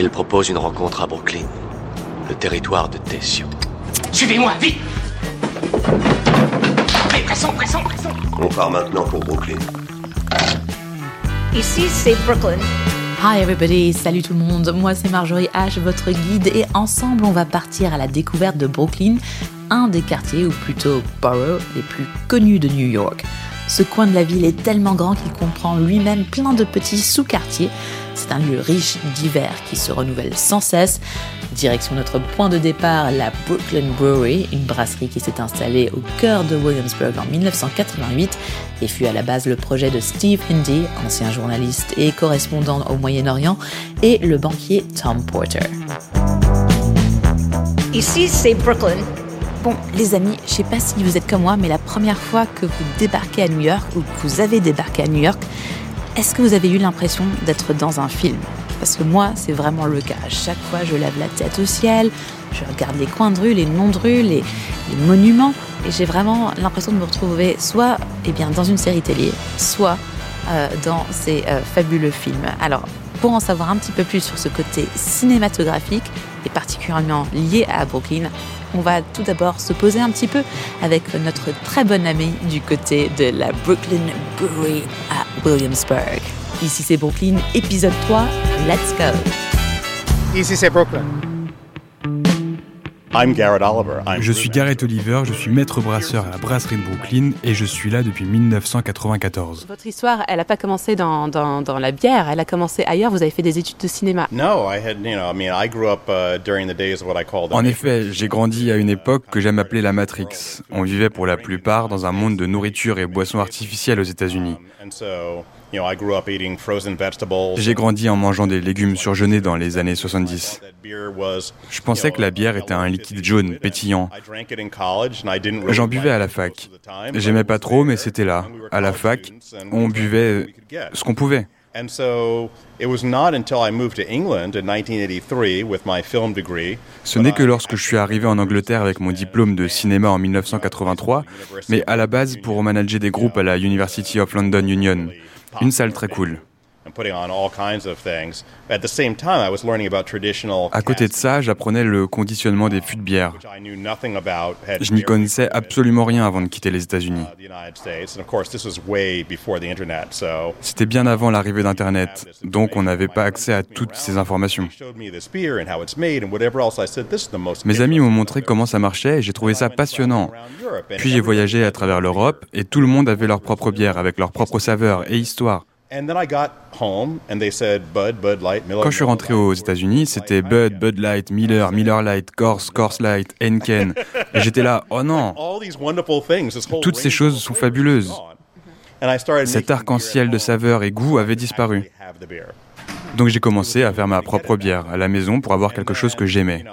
Il propose une rencontre à Brooklyn, le territoire de Tessio. Suivez-moi, vite Allez, pressons, pressons, pressons On part maintenant pour Brooklyn. Ici, c'est Brooklyn. Hi everybody, salut tout le monde, moi c'est Marjorie H, votre guide, et ensemble on va partir à la découverte de Brooklyn, un des quartiers, ou plutôt borough, les plus connus de New York. Ce coin de la ville est tellement grand qu'il comprend lui-même plein de petits sous-quartiers. C'est un lieu riche, divers, qui se renouvelle sans cesse. Direction notre point de départ, la Brooklyn Brewery, une brasserie qui s'est installée au cœur de Williamsburg en 1988 et fut à la base le projet de Steve Hindy, ancien journaliste et correspondant au Moyen-Orient, et le banquier Tom Porter. Ici, c'est Brooklyn. Bon, les amis, je sais pas si vous êtes comme moi, mais la première fois que vous débarquez à New York ou que vous avez débarqué à New York, est-ce que vous avez eu l'impression d'être dans un film? Parce que moi, c'est vraiment le cas. À chaque fois, je lève la tête au ciel, je regarde les coins de rue, les noms de rue, les, les monuments, et j'ai vraiment l'impression de me retrouver soit eh bien, dans une série télé, soit euh, dans ces euh, fabuleux films. Alors, pour en savoir un petit peu plus sur ce côté cinématographique, et particulièrement lié à Brooklyn, on va tout d'abord se poser un petit peu avec notre très bonne amie du côté de la Brooklyn Brewery à Williamsburg. Ici c'est Brooklyn, épisode 3, let's go Ici c'est Brooklyn. Je suis Garrett Oliver, je suis maître brasseur à la brasserie de Brooklyn et je suis là depuis 1994. Votre histoire, elle n'a pas commencé dans, dans, dans, la bière, elle a commencé ailleurs, vous avez fait des études de cinéma. En effet, j'ai grandi à une époque que j'aime appeler la Matrix. On vivait pour la plupart dans un monde de nourriture et boissons artificielles aux États-Unis. J'ai grandi en mangeant des légumes surgelés dans les années 70. Je pensais que la bière était un liquide jaune, pétillant. J'en buvais à la fac. J'aimais pas trop, mais c'était là. À la fac, on buvait ce qu'on pouvait. Ce n'est que lorsque je suis arrivé en Angleterre avec mon diplôme de cinéma en 1983, mais à la base pour manager des groupes à la University of London Union. Une salle très cool. À côté de ça, j'apprenais le conditionnement des fûts de bière. Je n'y connaissais absolument rien avant de quitter les États-Unis. C'était bien avant l'arrivée d'Internet, donc on n'avait pas accès à toutes ces informations. Mes amis m'ont montré comment ça marchait et j'ai trouvé ça passionnant. Puis j'ai voyagé à travers l'Europe et tout le monde avait leur propre bière avec leur propre saveur et histoire. Quand je suis rentré aux États-Unis, c'était Bud, Bud Light, Miller, Miller Light, Coors, Coors Light, Henken. Et j'étais là, oh non Toutes ces choses sont fabuleuses. Cet arc-en-ciel de saveurs et goûts avait disparu. Donc j'ai commencé à faire ma propre bière à la maison pour avoir quelque chose que j'aimais.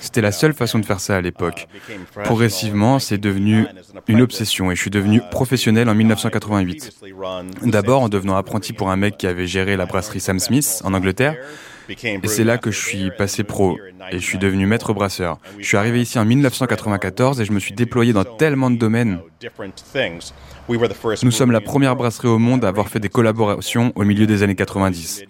C'était la seule façon de faire ça à l'époque. Progressivement, c'est devenu une obsession et je suis devenu professionnel en 1988. D'abord en devenant apprenti pour un mec qui avait géré la brasserie Sam Smith en Angleterre. Et c'est là que je suis passé pro et je suis devenu maître brasseur. Je suis arrivé ici en 1994 et je me suis déployé dans tellement de domaines. Nous sommes la première brasserie au monde à avoir fait des collaborations au milieu des années 90.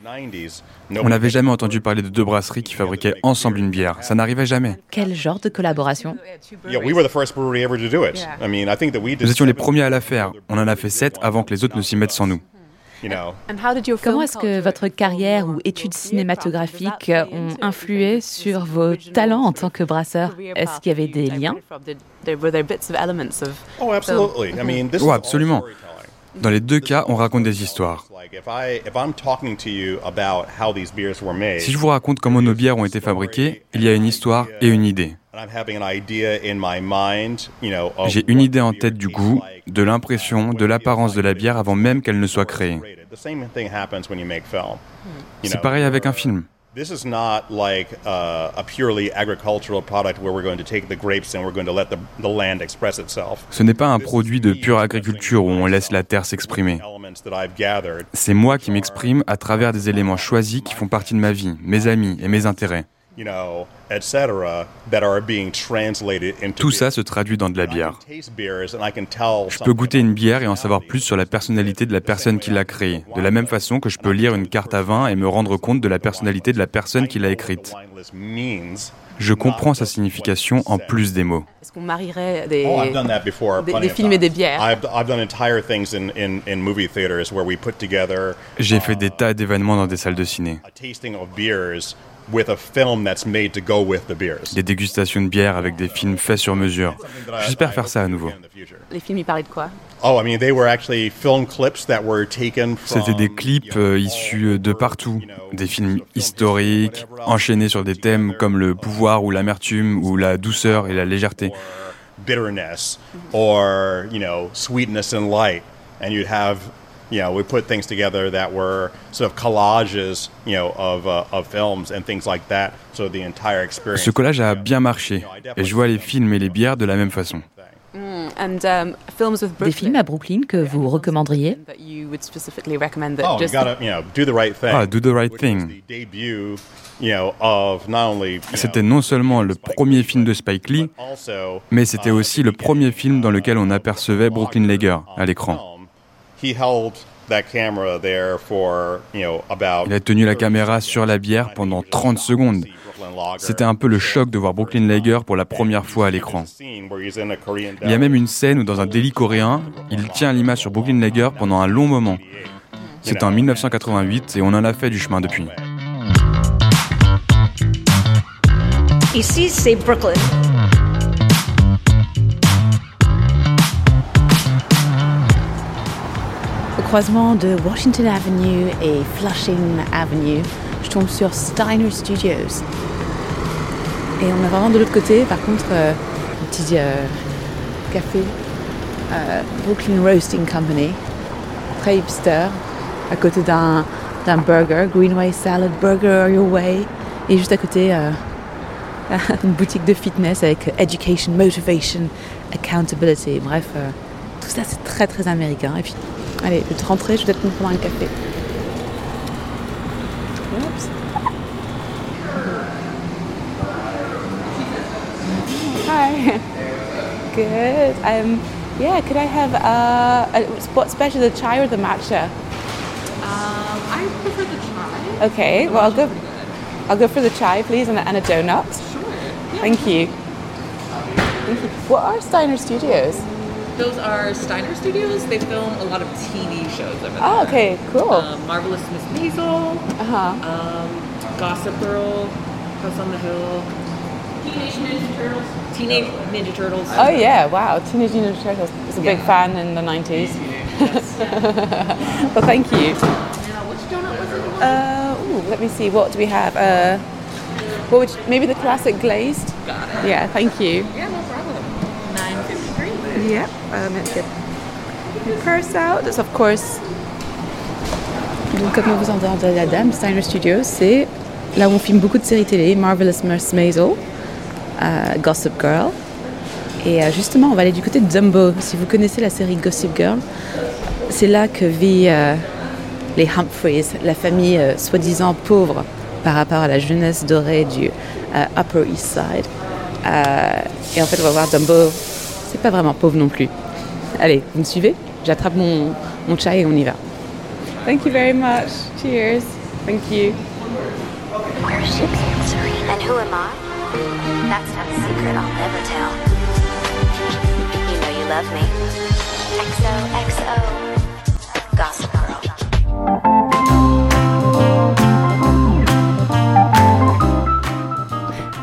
On n'avait jamais entendu parler de deux brasseries qui fabriquaient ensemble une bière. Ça n'arrivait jamais. Quel genre de collaboration Nous étions les premiers à la faire. On en a fait sept avant que les autres ne s'y mettent sans nous. Comment est-ce que votre carrière ou études cinématographiques ont influé sur vos talents en tant que brasseur? Est-ce qu'il y avait des liens? Oh, absolument. Dans les deux cas, on raconte des histoires. Si je vous raconte comment nos bières ont été fabriquées, il y a une histoire et une idée. J'ai une idée en tête du goût, de l'impression, de l'apparence de la bière avant même qu'elle ne soit créée. C'est pareil avec un film. Ce n'est pas un produit de pure agriculture où on laisse la terre s'exprimer. C'est moi qui m'exprime à travers des éléments choisis qui font partie de ma vie, mes amis et mes intérêts. Tout ça se traduit dans de la bière. Je peux goûter une bière et en savoir plus sur la personnalité de la personne qui l'a créée, de la même façon que je peux lire une carte à vin et me rendre compte de la personnalité de la personne qui l'a écrite. Je comprends sa signification en plus des mots. Est-ce qu'on marierait des, des, des films et des bières J'ai fait des tas d'événements dans des salles de ciné. Des dégustations de bière avec des films faits sur mesure. J'espère faire ça à nouveau. Les films, ils parlaient de quoi? Oh, C'était des clips euh, issus euh, de partout, des films historiques, enchaînés sur des thèmes comme le pouvoir ou l'amertume ou la douceur et la légèreté. Bitterness or, you know, sweetness and light. And you'd have you know, we put things together that were sort of collages, you know, of, uh, of films and things like that. So the entire experience. Ce collage a bien marché, et je vois les films et les bières de la même façon. Mm, and, um, films with Des films à Brooklyn que vous recommanderiez? Oh, you gotta, you know, do the right thing. Ah, Do the Right Thing. C'était non seulement le premier film de Spike Lee, mais c'était aussi le premier film dans lequel on apercevait Brooklyn Lager à l'écran. Il a tenu la caméra sur la bière pendant 30 secondes. C'était un peu le choc de voir Brooklyn Lager pour la première fois à l'écran. Il y a même une scène où dans un délit coréen, il tient l'image sur Brooklyn Lager pendant un long moment. C'était en 1988 et on en a fait du chemin depuis. Ici, c'est Brooklyn. Croisement de Washington Avenue et Flushing Avenue, je tombe sur Steiner Studios. Et on a vraiment de l'autre côté, par contre, euh, un petit euh, café, euh, Brooklyn Roasting Company, très hipster, à côté d'un, burger, Greenway Salad Burger Your Way, et juste à côté, une boutique de fitness avec Education, Motivation, Accountability, bref, tout ça c'est très très américain. Allez, je vais te rentrer, je vais peut-être me prendre un café. Oops. Hi. Good. Um, yeah, could I have uh, a, what special, the chai or the matcha? Um, I prefer the chai. Okay, well I'll go. I'll go for the chai, please, and a, and a donut. Sure. Yeah. Thank you. Thank you. What are Steiner Studios? Those are Steiner Studios. They film a lot of TV shows over there. Oh, okay, cool. Um, Marvelous Miss Maisel. Uh-huh. Um, Gossip Girl. House on the Hill. Teenage Ninja Turtles. Teenage Ninja Turtles. Oh yeah, wow. Teenage Ninja Turtles. I was a big fan in the 90s. Yes. well, thank you. Now, which donut was it? Uh, ooh, let me see. What do we have? Uh, what would you, maybe the classic glazed? Got it. Yeah, thank you. Yeah, no problem. 953. Yeah, um, let's get purse out. Of course. Donc, comme vous entendez la dame, Steiner Studios, c'est là où on filme beaucoup de séries télé, Marvelous Miss Maisel, euh, Gossip Girl. Et euh, justement, on va aller du côté de Dumbo. Si vous connaissez la série Gossip Girl, c'est là que vit euh, les Humphreys, la famille soi-disant pauvre par rapport à la jeunesse dorée du Upper East Side. Et en fait, on va voir Dumbo, c'est pas vraiment pauvre non plus. Allez, vous me suivez? J'attrape mon, mon chai et on y va. Thank you very much. Cheers. Thank you. And who am I? That's not a secret I'll never tell. You know you love me. XOXO.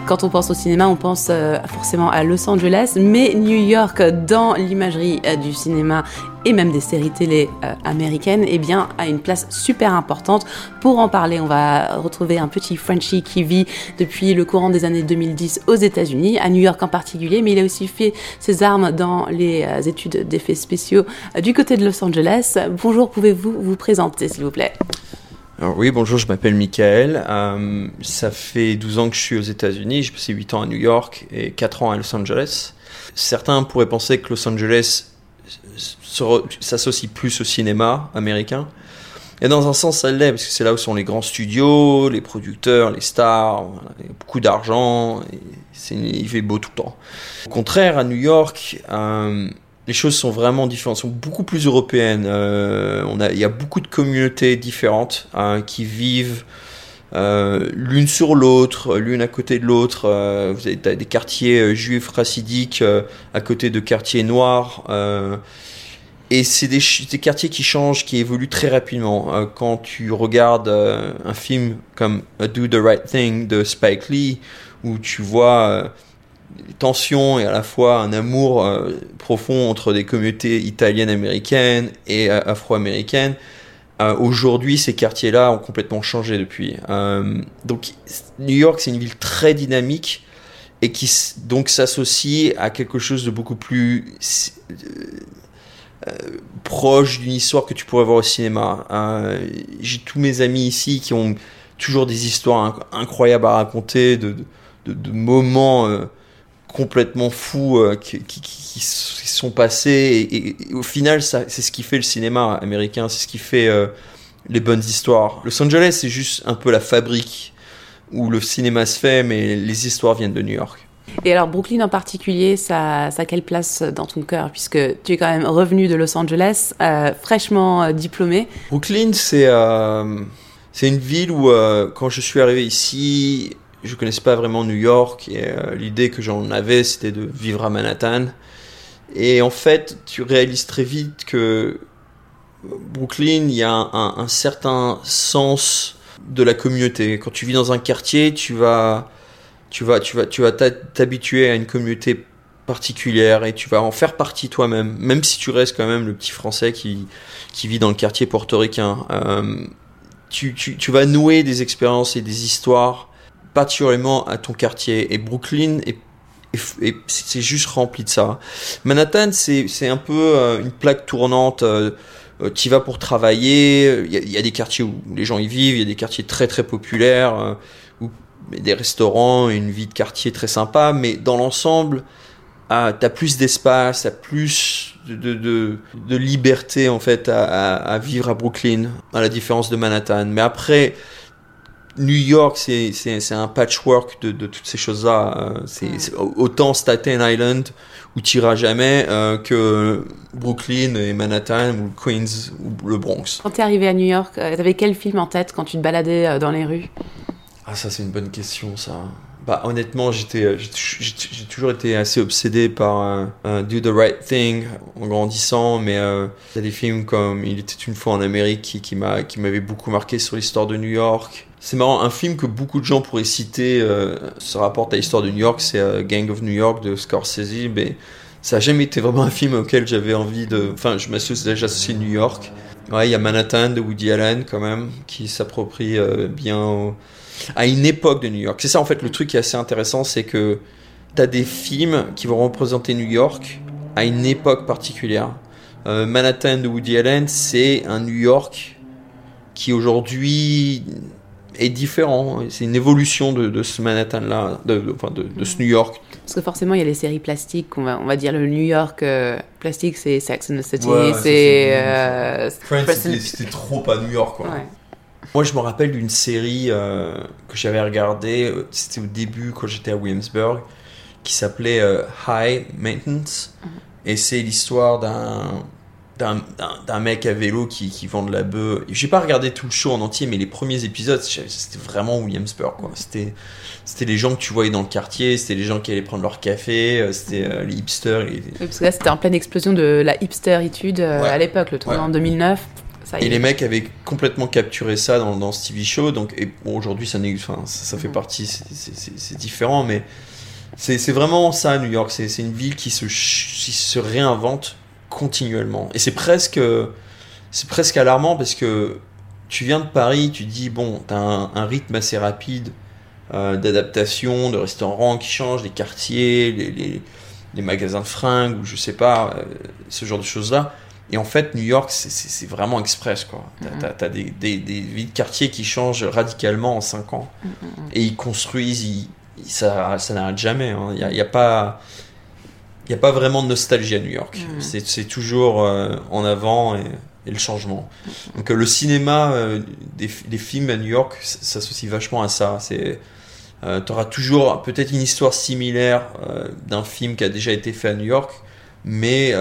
Quand on pense au cinéma, on pense euh, forcément à Los Angeles, mais New York, dans l'imagerie euh, du cinéma et même des séries télé euh, américaines, eh bien, a une place super importante. Pour en parler, on va retrouver un petit Frenchie qui vit depuis le courant des années 2010 aux États-Unis, à New York en particulier, mais il a aussi fait ses armes dans les études d'effets spéciaux du côté de Los Angeles. Bonjour, pouvez-vous vous présenter, s'il vous plaît? Alors oui, bonjour, je m'appelle Michael. Euh, ça fait 12 ans que je suis aux États-Unis. J'ai passé 8 ans à New York et 4 ans à Los Angeles. Certains pourraient penser que Los Angeles s'associe plus au cinéma américain. Et dans un sens, ça l'est, parce que c'est là où sont les grands studios, les producteurs, les stars, beaucoup d'argent, il fait beau tout le temps. Au contraire, à New York, euh, les choses sont vraiment différentes, sont beaucoup plus européennes. Euh, on a, il y a beaucoup de communautés différentes hein, qui vivent euh, l'une sur l'autre, l'une à côté de l'autre. Euh, vous avez des quartiers juifs racidiques à côté de quartiers noirs. et c'est des, quartiers qui changent, qui évoluent très rapidement. Quand tu regardes un film comme Do the Right Thing de Spike Lee, où tu vois des tensions et à la fois un amour euh, profond entre des communautés italiennes américaines et euh, afro-américaines, euh, aujourd'hui ces quartiers-là ont complètement changé depuis. Donc New York, c'est une ville très dynamique et qui donc s'associe à quelque chose de beaucoup plus proche d'une histoire que tu pourrais voir au cinéma. J'ai tous mes amis ici qui ont toujours des histoires inc- incroyables à raconter, de, moments complètement fous euh, qui, qui, sont passés. Et, et- et au final, c'est ce qui fait le cinéma américain, c'est ce qui fait euh, les bonnes histoires. Los Angeles, c'est juste un peu la fabrique où le cinéma se fait, mais les histoires viennent de New York. Et alors Brooklyn en particulier, ça, ça a quelle place dans ton cœur Puisque tu es quand même revenu de Los Angeles, euh, fraîchement diplômé. Brooklyn, c'est c'est une ville où, quand je suis arrivé ici, je connaissais pas vraiment New York et euh, l'idée que j'en avais, c'était de vivre à Manhattan. Et en fait, tu réalises très vite que Brooklyn, il y a un, certain sens de la communauté. Quand tu vis dans un quartier, tu vas, tu vas, tu vas, tu vas t'habituer à une communauté particulière et tu vas en faire partie toi-même, même si tu restes quand même le petit Français qui, qui vit dans le quartier portoricain. Euh, tu, tu vas nouer des expériences et des histoires particulièrement à ton quartier. Et Brooklyn est- c'est juste rempli de ça. Manhattan, c'est un peu euh, une plaque tournante. Tu vas pour travailler. Il y, a, y des quartiers où les gens y vivent. Il y a des quartiers très très populaires euh, des restaurants et une vie de quartier très sympa. Mais dans l'ensemble, ah, t'as plus d'espace, t'as plus de, liberté en fait à vivre à Brooklyn, à la différence de Manhattan. Mais après, New York, c'est un patchwork de, de toutes ces choses-là. Euh, C'est autant Staten Island où t'iras jamais euh, que Brooklyn et Manhattan ou Queens ou le Bronx. Quand tu es arrivé à New York, euh, t'avais quel film en tête quand tu te baladais dans les rues? Ah, ça, c'est une bonne question, ça. Bah, honnêtement, j'étais, euh, j'ai j'ai- toujours été assez obsédé par euh, Do the Right Thing en grandissant, mais euh, il y a des films comme Il était une fois en Amérique qui, qui m'a, qui m'avait beaucoup marqué sur l'histoire de New York. C'est marrant, un film que beaucoup de gens pourraient citer se rapporte à l'histoire de New York, c'est Gang of New York de Scorsese, mais ça a jamais été vraiment un film auquel j'avais envie de. Enfin, je m'associe déjà associé New York. Ouais, il y a Manhattan de Woody Allen quand même, qui s'approprie bien au- à une époque de New York. C'est ça en fait le truc qui est assez intéressant, c'est que tu as des films qui vont représenter New York à une époque particulière. Euh, Manhattan de Woody Allen, c'est un New York qui aujourd'hui est différent. C'est une évolution de, de ce Manhattan-là, de, de- enfin de, de ce New York. Parce que forcément, il y a les séries plastiques. On va, on va dire le New York euh, plastique, c'est Sex and the City, Ouais, c'est. euh, President- trop pas New York, quoi. Ouais. Moi, je me rappelle d'une série euh, que j'avais regardée, euh, c'était au début quand j'étais à Williamsburg, qui s'appelait euh, High Maintenance. Et c'est l'histoire d'un mec à vélo qui, qui vend de la bœuf. J'ai pas regardé tout le show en entier, mais les premiers épisodes, c'était vraiment Williamsburg. quoi. C'était c'était les gens que tu voyais dans le quartier, c'était les gens qui allaient prendre leur café, c'était euh, les hipsters. les- Oui, parce que là, c'était en pleine explosion de la hipsteritude euh, Ouais. à l'époque, le tournant Ouais. en 2009. Ça Et les mecs avaient complètement capturé ça dans, dans ce TV show. Donc, et bon, aujourd'hui, ça, enfin, ça, ça fait partie, c'est- différent, mais c'est vraiment ça, New York. C'est une ville qui se, ch- qui se réinvente continuellement. Et c'est presque, c'est presque alarmant parce que tu viens de Paris, tu dis, bon, t'as un, un rythme assez rapide euh, d'adaptation, de restaurants qui changent, les quartiers, les, les, les magasins de fringues, ou je sais pas, euh, ce genre de choses-là. Et en fait, New York, c'est- vraiment express, quoi. T'as Mhm. t'as- t'as des, des, des villes de quartier qui changent radicalement en 5 ans. Et ils construisent, ils- ça, ça n'arrête jamais. hein. Il n'y a, pas... Il n'y a pas vraiment de nostalgie à New York. Mhm. C'est- toujours euh, en avant et, et le changement. Donc euh, le cinéma euh, des, des, films à New York s'associe vachement à ça. C'est euh, tu auras toujours peut-être une histoire similaire d'un film qui a déjà été fait à New York, mais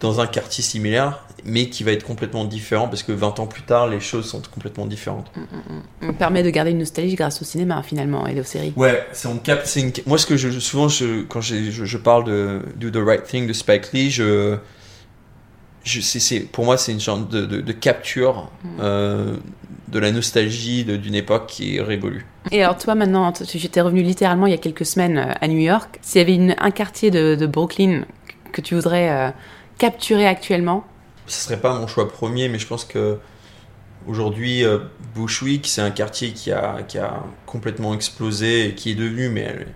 dans un quartier similaire, mais qui va être complètement différent parce que 20 ans plus tard, les choses sont complètement différentes. Mm, mm, mm. On permet de garder une nostalgie grâce au cinéma finalement et aux séries. Ouais, c'est on capte. Moi, ce que je souvent, je, quand je, je, parle de Do the Right Thing de Spike Lee, je, je c'est pour moi, c'est une sorte de, de, de capture euh, de la nostalgie d'une époque qui est révolue. Et alors toi maintenant, j'étais revenu littéralement il y a quelques semaines euh, à New York. S'il y avait une, un quartier de, de, Brooklyn que tu voudrais euh, capturer actuellement Ce serait pas mon choix premier, mais je pense que aujourd'hui euh, Bushwick, c'est un quartier qui a, complètement explosé et qui est devenu, mais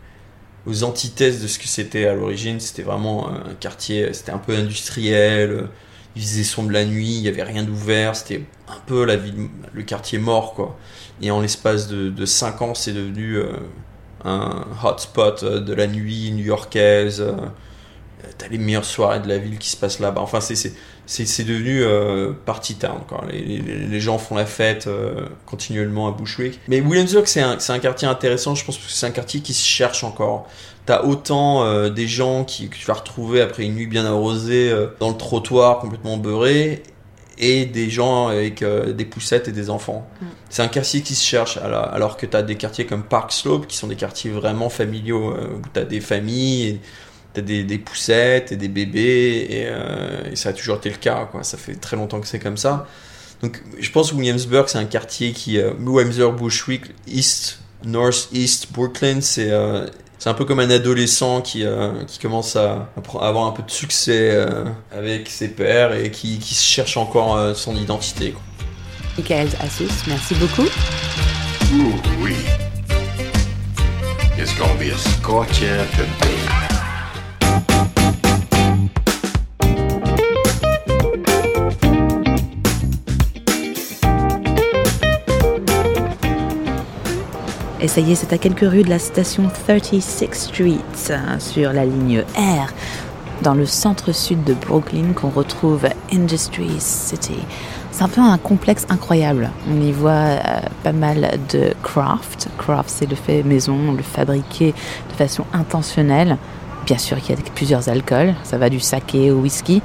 aux antithèses de ce que c'était à l'origine. C'était vraiment un quartier, c'était un peu industriel. Il faisait sombre la nuit, il y avait rien d'ouvert, c'était un peu la ville, le quartier mort quoi. Et en l'espace de, de 5 ans, c'est devenu euh, un hotspot euh, de la nuit new-yorkaise. Euh, T'as les meilleures soirées de la ville qui se passent là-bas. Enfin, c'est devenu euh, party town. Quoi. Les, les, les, gens font la fête euh, continuellement à Bushwick. Mais Williamsburg, c'est un, un, quartier intéressant, je pense, parce que c'est un quartier qui se cherche encore. T'as autant euh, des gens qui, que tu vas retrouver après une nuit bien arrosée euh, dans le trottoir complètement beurré et des gens avec euh, des poussettes et des enfants. Mm. C'est un quartier qui se cherche, alors que tu as des quartiers comme Park Slope, qui sont des quartiers vraiment familiaux, euh, où tu as des familles, tu as des, des, poussettes et des bébés, et, euh, et, ça a toujours été le cas, quoi. ça fait très longtemps que c'est comme ça. Donc je pense que Williamsburg, c'est un quartier qui... Euh, Williamsburg, Bushwick, East, North East, Brooklyn, c'est euh, c'est un peu comme un adolescent qui, euh, qui commence à, à, avoir un peu de succès euh, avec ses pairs et qui, qui cherche encore euh, son identité. Quoi. Michael Assus, merci beaucoup. Ooh, oui. It's gonna be a scorcher today. Et ça y est, c'est à quelques rues de la station 36th Street, sur la ligne R, dans le centre-sud de Brooklyn, qu'on retrouve Industry City. C'est un peu un complexe incroyable. On y voit euh, pas mal de craft. Craft, c'est le fait maison, le fabriquer de façon intentionnelle. Bien sûr qu'il y a plusieurs alcools. Ça va du saké au whisky.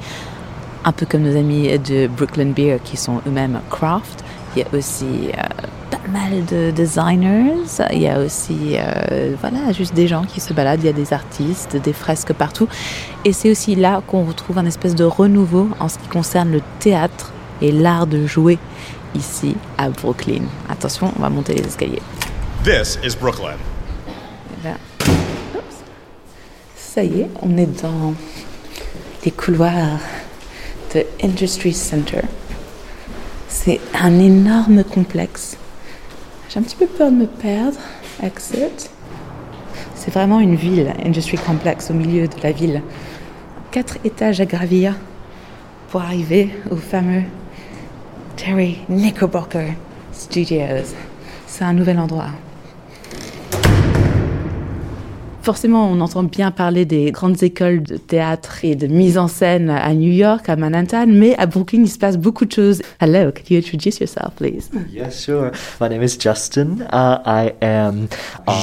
Un peu comme nos amis de Brooklyn Beer qui sont eux-mêmes craft. Il y a aussi euh, mal de designers. Il y a aussi, euh, voilà, juste des gens qui se baladent. Il y a des artistes, des fresques partout. Et c'est aussi là qu'on retrouve un espèce de renouveau en ce qui concerne le théâtre et l'art de jouer ici à Brooklyn. Attention, on va monter les escaliers. This is Brooklyn. Là. Ça y est, on est dans les couloirs de Industry Center. C'est un énorme complexe. J'ai un petit peu peur de me perdre. Exit. C'est vraiment une ville, Industry Complex, au milieu de la ville. Quatre étages à gravir pour arriver au fameux Terry Knickerbocker Studios. C'est un nouvel endroit. Forcément, on entend bien parler des grandes écoles de théâtre et de mise en scène à New York, à Manhattan, mais à Brooklyn, il se passe beaucoup de choses. Hello, could you introduce yourself, please? Yes, sure. My name is Justin. Uh, I am.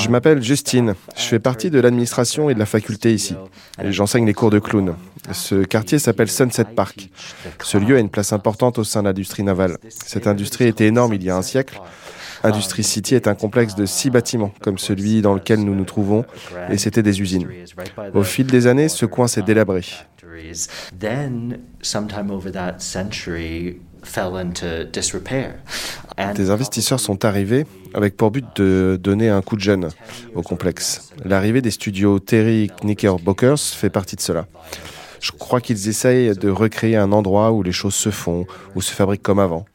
Je m'appelle Justine. Je fais partie de l'administration et de la faculté ici. J'enseigne les cours de clown. Ce quartier s'appelle Sunset Park. Ce lieu a une place importante au sein de l'industrie navale. Cette industrie était énorme il y a un siècle. Industry City est un complexe de six bâtiments, comme celui dans lequel nous nous trouvons, et c'était des usines. Au fil des années, ce coin s'est délabré. Des investisseurs sont arrivés avec pour but de donner un coup de jeune au complexe. L'arrivée des studios Terry Knickerbockers fait partie de cela. Je crois qu'ils essayent de recréer un endroit où les choses se font, où se fabriquent comme avant.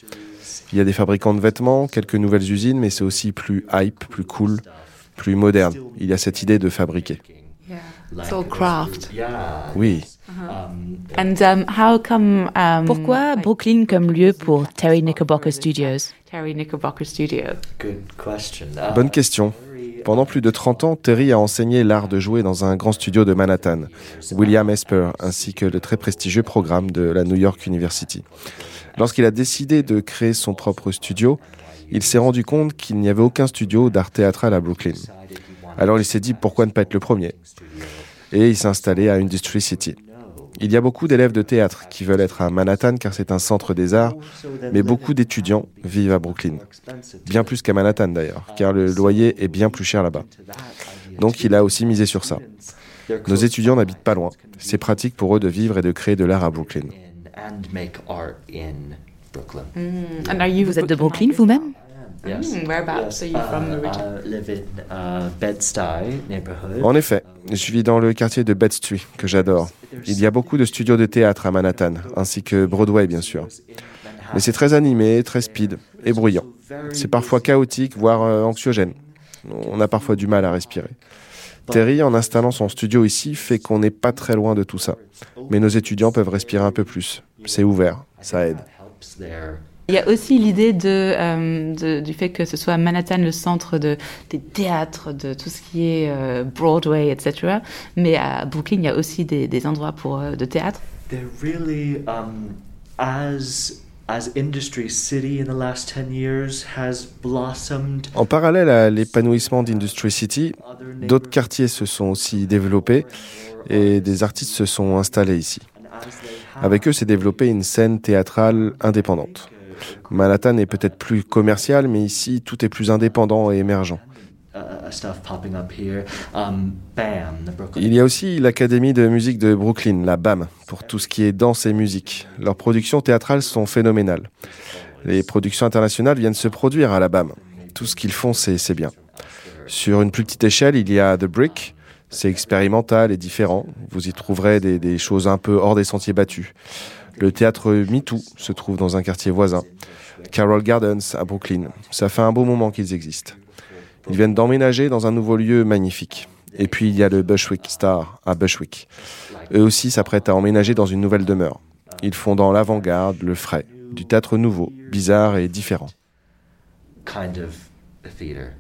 Il y a des fabricants de vêtements, quelques nouvelles usines, mais c'est aussi plus hype, plus cool, plus moderne. Il y a cette idée de fabriquer. Oui. Uh-huh. And um, how come, um, Pourquoi Brooklyn comme lieu pour Terry Knickerbocker Studios? Terry Knickerbocker Studio. Good question. Uh, Bonne question. Pendant plus de 30 ans, Terry a enseigné l'art de jouer dans un grand studio de Manhattan, William Esper, ainsi que le très prestigieux programme de la New York University. Lorsqu'il a décidé de créer son propre studio, il s'est rendu compte qu'il n'y avait aucun studio d'art théâtral à Brooklyn. Alors il s'est dit pourquoi ne pas être le premier? Et il s'est installé à Industry City. Il y a beaucoup d'élèves de théâtre qui veulent être à Manhattan car c'est un centre des arts, mais beaucoup d'étudiants vivent à Brooklyn. Bien plus qu'à Manhattan d'ailleurs, car le loyer est bien plus cher là-bas. Donc il a aussi misé sur ça. Nos étudiants n'habitent pas loin. C'est pratique pour eux de vivre et de créer de l'art à Brooklyn. Mm. Vous êtes de Brooklyn vous-même? Mm, whereabouts are you from originally? Uh, En effet, je vis dans le quartier de Bed-Stuy, que j'adore. Il y a beaucoup de studios de théâtre à Manhattan, ainsi que Broadway, bien sûr. Mais c'est très animé, très speed et bruyant. C'est parfois chaotique, voire euh, anxiogène. On a parfois du mal à respirer. Terry, en installant son studio ici, fait qu'on n'est pas très loin de tout ça. Mais nos étudiants peuvent respirer un peu plus. C'est ouvert, ça aide. Il y a aussi l'idée euh, de, du fait que ce soit Manhattan le centre de, des théâtres, de tout ce qui est euh, Broadway, etc. Mais à Brooklyn, il y a aussi des, des endroits pour, euh, de théâtre. Really, um, as As Industry City in the last 10 years has blossomed. En parallèle à l'épanouissement d'Industry City, d'autres quartiers se sont aussi développés et des artistes se sont installés ici. Avec eux s'est développée une scène théâtrale indépendante. Manhattan est peut-être plus commercial, mais ici, tout est plus indépendant et émergent. Il y a aussi l'Académie de musique de Brooklyn, la BAM, pour tout ce qui est danse et musique. Leurs productions théâtrales sont phénoménales. Les productions internationales viennent se produire à la BAM. Tout ce qu'ils font, c'est bien. Sur une plus petite échelle, il y a The Brick. C'est expérimental et différent. Vous y trouverez des, choses un peu hors des sentiers battus. Le théâtre MeToo se trouve dans un quartier voisin, Carroll Gardens à Brooklyn. Ça fait un beau moment qu'ils existent. Ils viennent d'emménager dans un nouveau lieu magnifique. Et puis il y a le Bushwick Star à Bushwick. Eux aussi s'apprêtent à emménager dans une nouvelle demeure. Ils font dans l'avant-garde, le frais, du théâtre nouveau, bizarre et différent.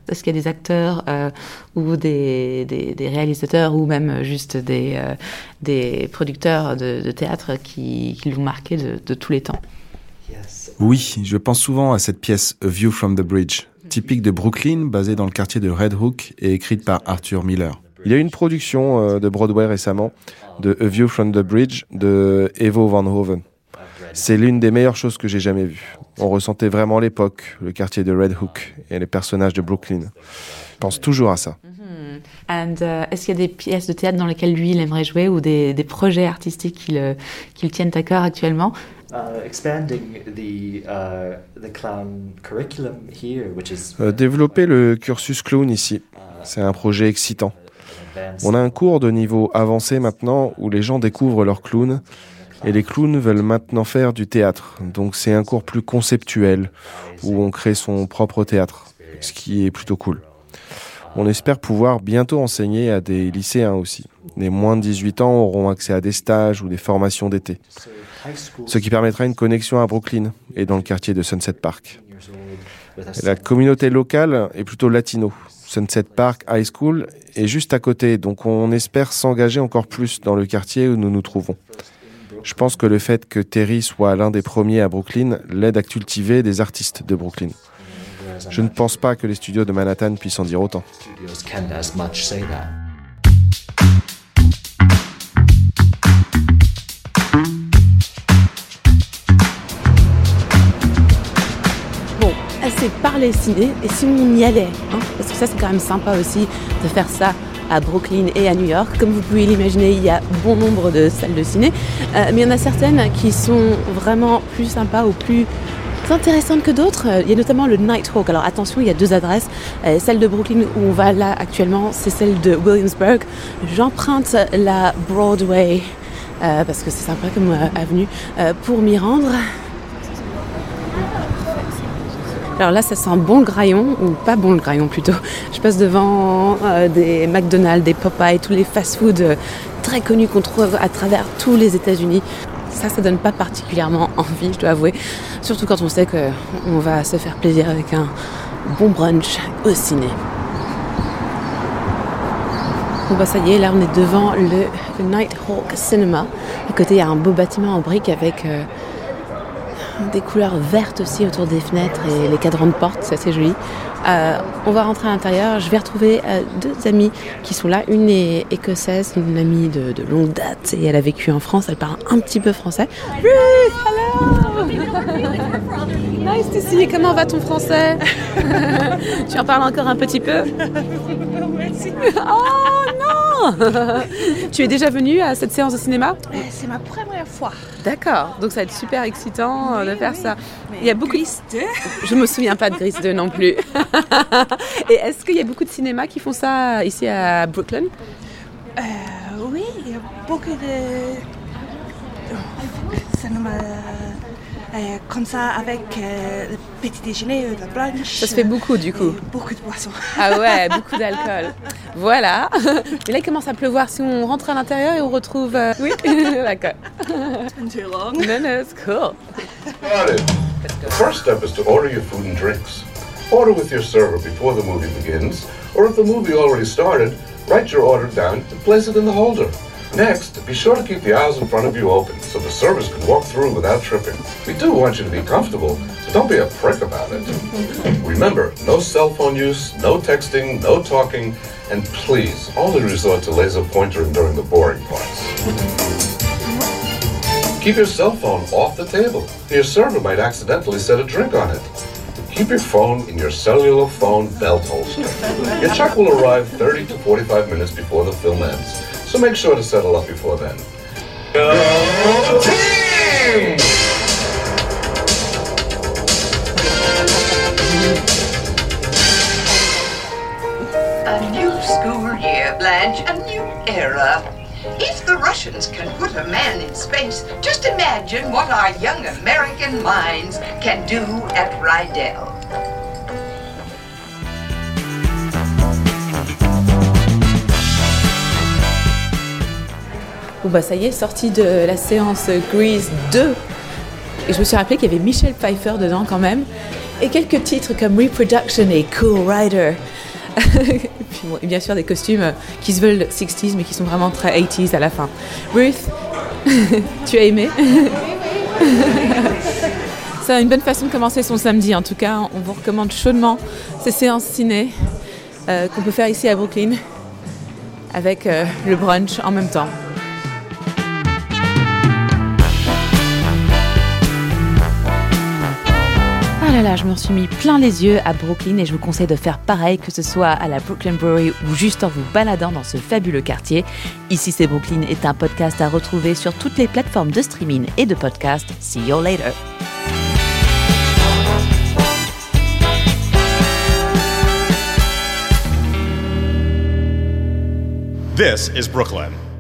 Est-ce qu'il y a des acteurs euh, ou des, des, réalisateurs ou même juste des, euh, des producteurs de, théâtre qui, qui l'ont marqué de, de, tous les temps Oui, je pense souvent à cette pièce A View from the Bridge, typique de Brooklyn, basée dans le quartier de Red Hook et écrite par Arthur Miller. Il y a une production euh, de Broadway récemment de A View from the Bridge de Evo Van Hoven. C'est l'une des meilleures choses que j'ai jamais vues. On ressentait vraiment l'époque, le quartier de Red Hook et les personnages de Brooklyn. Je pense toujours à ça. Mm-hmm. Uh, est-ce qu'il y a des pièces de théâtre dans lesquelles lui, il aimerait jouer ou des, des projets artistiques qui le, qui le tiennent à cœur actuellement? Développer le cursus clown ici, c'est un projet excitant. On a un cours de niveau avancé maintenant où les gens découvrent leur clown et les clowns veulent maintenant faire du théâtre. Donc c'est un cours plus conceptuel où on crée son propre théâtre, ce qui est plutôt cool. On espère pouvoir bientôt enseigner à des lycéens aussi. Les moins de 18 ans auront accès à des stages ou des formations d'été. Ce qui permettra une connexion à Brooklyn et dans le quartier de Sunset Park. La communauté locale est plutôt latino. Sunset Park High School est juste à côté, donc on espère s'engager encore plus dans le quartier où nous nous trouvons. Je pense que le fait que Terry soit l'un des premiers à Brooklyn l'aide à cultiver des artistes de Brooklyn. Je ne pense pas que les studios de Manhattan puissent en dire autant. Bon, assez parlé ciné, et si on y allait hein Parce que ça c'est quand même sympa aussi de faire ça à Brooklyn et à New York. Comme vous pouvez l'imaginer, il y a bon nombre de salles de ciné, euh, mais il y en a certaines qui sont vraiment plus sympas ou plus intéressantes que d'autres. Il y a notamment le Nighthawk. Alors attention, il y a deux adresses. Euh, celle de Brooklyn où on va là actuellement, c'est celle de Williamsburg. J'emprunte la Broadway euh, parce que c'est sympa comme avenue pour m'y rendre. Alors là, ça sent bon le graillon, ou pas bon le graillon plutôt. Je passe devant euh, des McDonald's, des Popeye, tous les fast-foods euh, très connus qu'on trouve à travers tous les États-Unis. Ça, ça donne pas particulièrement envie, je dois avouer. Surtout quand on sait qu'on va se faire plaisir avec un bon brunch au ciné. Bon bah ça y est, là on est devant le, Nighthawk Cinema. À côté il y a un beau bâtiment en briques avec euh, des couleurs vertes aussi autour des fenêtres et les cadrans de porte, c'est assez joli. Euh, on va rentrer à l'intérieur. Je vais retrouver euh, deux amies qui sont là. Une est écossaise, une amie de, longue date et elle a vécu en France. Elle parle un petit peu français. Ruth, hello! nice to see you. Comment va ton français? tu en parles encore un petit peu? oh non! tu es déjà venue à cette séance de cinéma? Euh, c'est ma première fois. D'accord. Donc ça va être super excitant de faire ça. Il y a beaucoup. Gris 2. Je me souviens pas de Gris 2 non plus. Et est-ce qu'il y a beaucoup de cinémas qui font ça ici à Brooklyn? Euh, Oui, il y a beaucoup de cinémas euh, comme ça avec euh, le petit déjeuner, le brunch. Ça se fait beaucoup du coup. Beaucoup de boissons. Ah ouais, beaucoup d'alcool. Voilà. Et là, il commence à pleuvoir. Si on rentre à l'intérieur et on retrouve. Oui, d'accord. Too long. No, no, it's cool. The first step is to order your food and drinks. Order with your server before the movie begins, or if the movie already started, write your order down and place it in the holder. Next, be sure to keep the aisles in front of you open so the servers can walk through without tripping. We do want you to be comfortable, don't be a prick about it. Remember, no cell phone use, no texting, no talking, and please, only resort to laser pointer during the boring parts. Keep your cell phone off the table. Your server might accidentally set a drink on it. Keep your phone in your cellular phone belt holster. Your check will arrive 30 to 45 minutes before the film ends, so make sure to settle up before then. Go team! Blanche, a new era. If the Russians can put a man in space, just imagine what our young American minds can do at Rydell. Bon bah ça y est, sorti de la séance Grease 2. Et je me suis rappelé qu'il y avait Michel Pfeiffer dedans quand même. Et quelques titres comme Reproduction et Cool Rider. et bien sûr des costumes qui se veulent 60s mais qui sont vraiment très 80s à la fin. Ruth, tu as aimé? C'est une bonne façon de commencer son samedi. En tout cas, on vous recommande chaudement ces séances ciné euh, qu'on peut faire ici à Brooklyn avec euh, le brunch en même temps. Là là, je me suis mis plein les yeux à Brooklyn et je vous conseille de faire pareil, que ce soit à la Brooklyn Brewery ou juste en vous baladant dans ce fabuleux quartier. Ici c'est Brooklyn est un podcast à retrouver sur toutes les plateformes de streaming et de podcast. See you later. This is Brooklyn.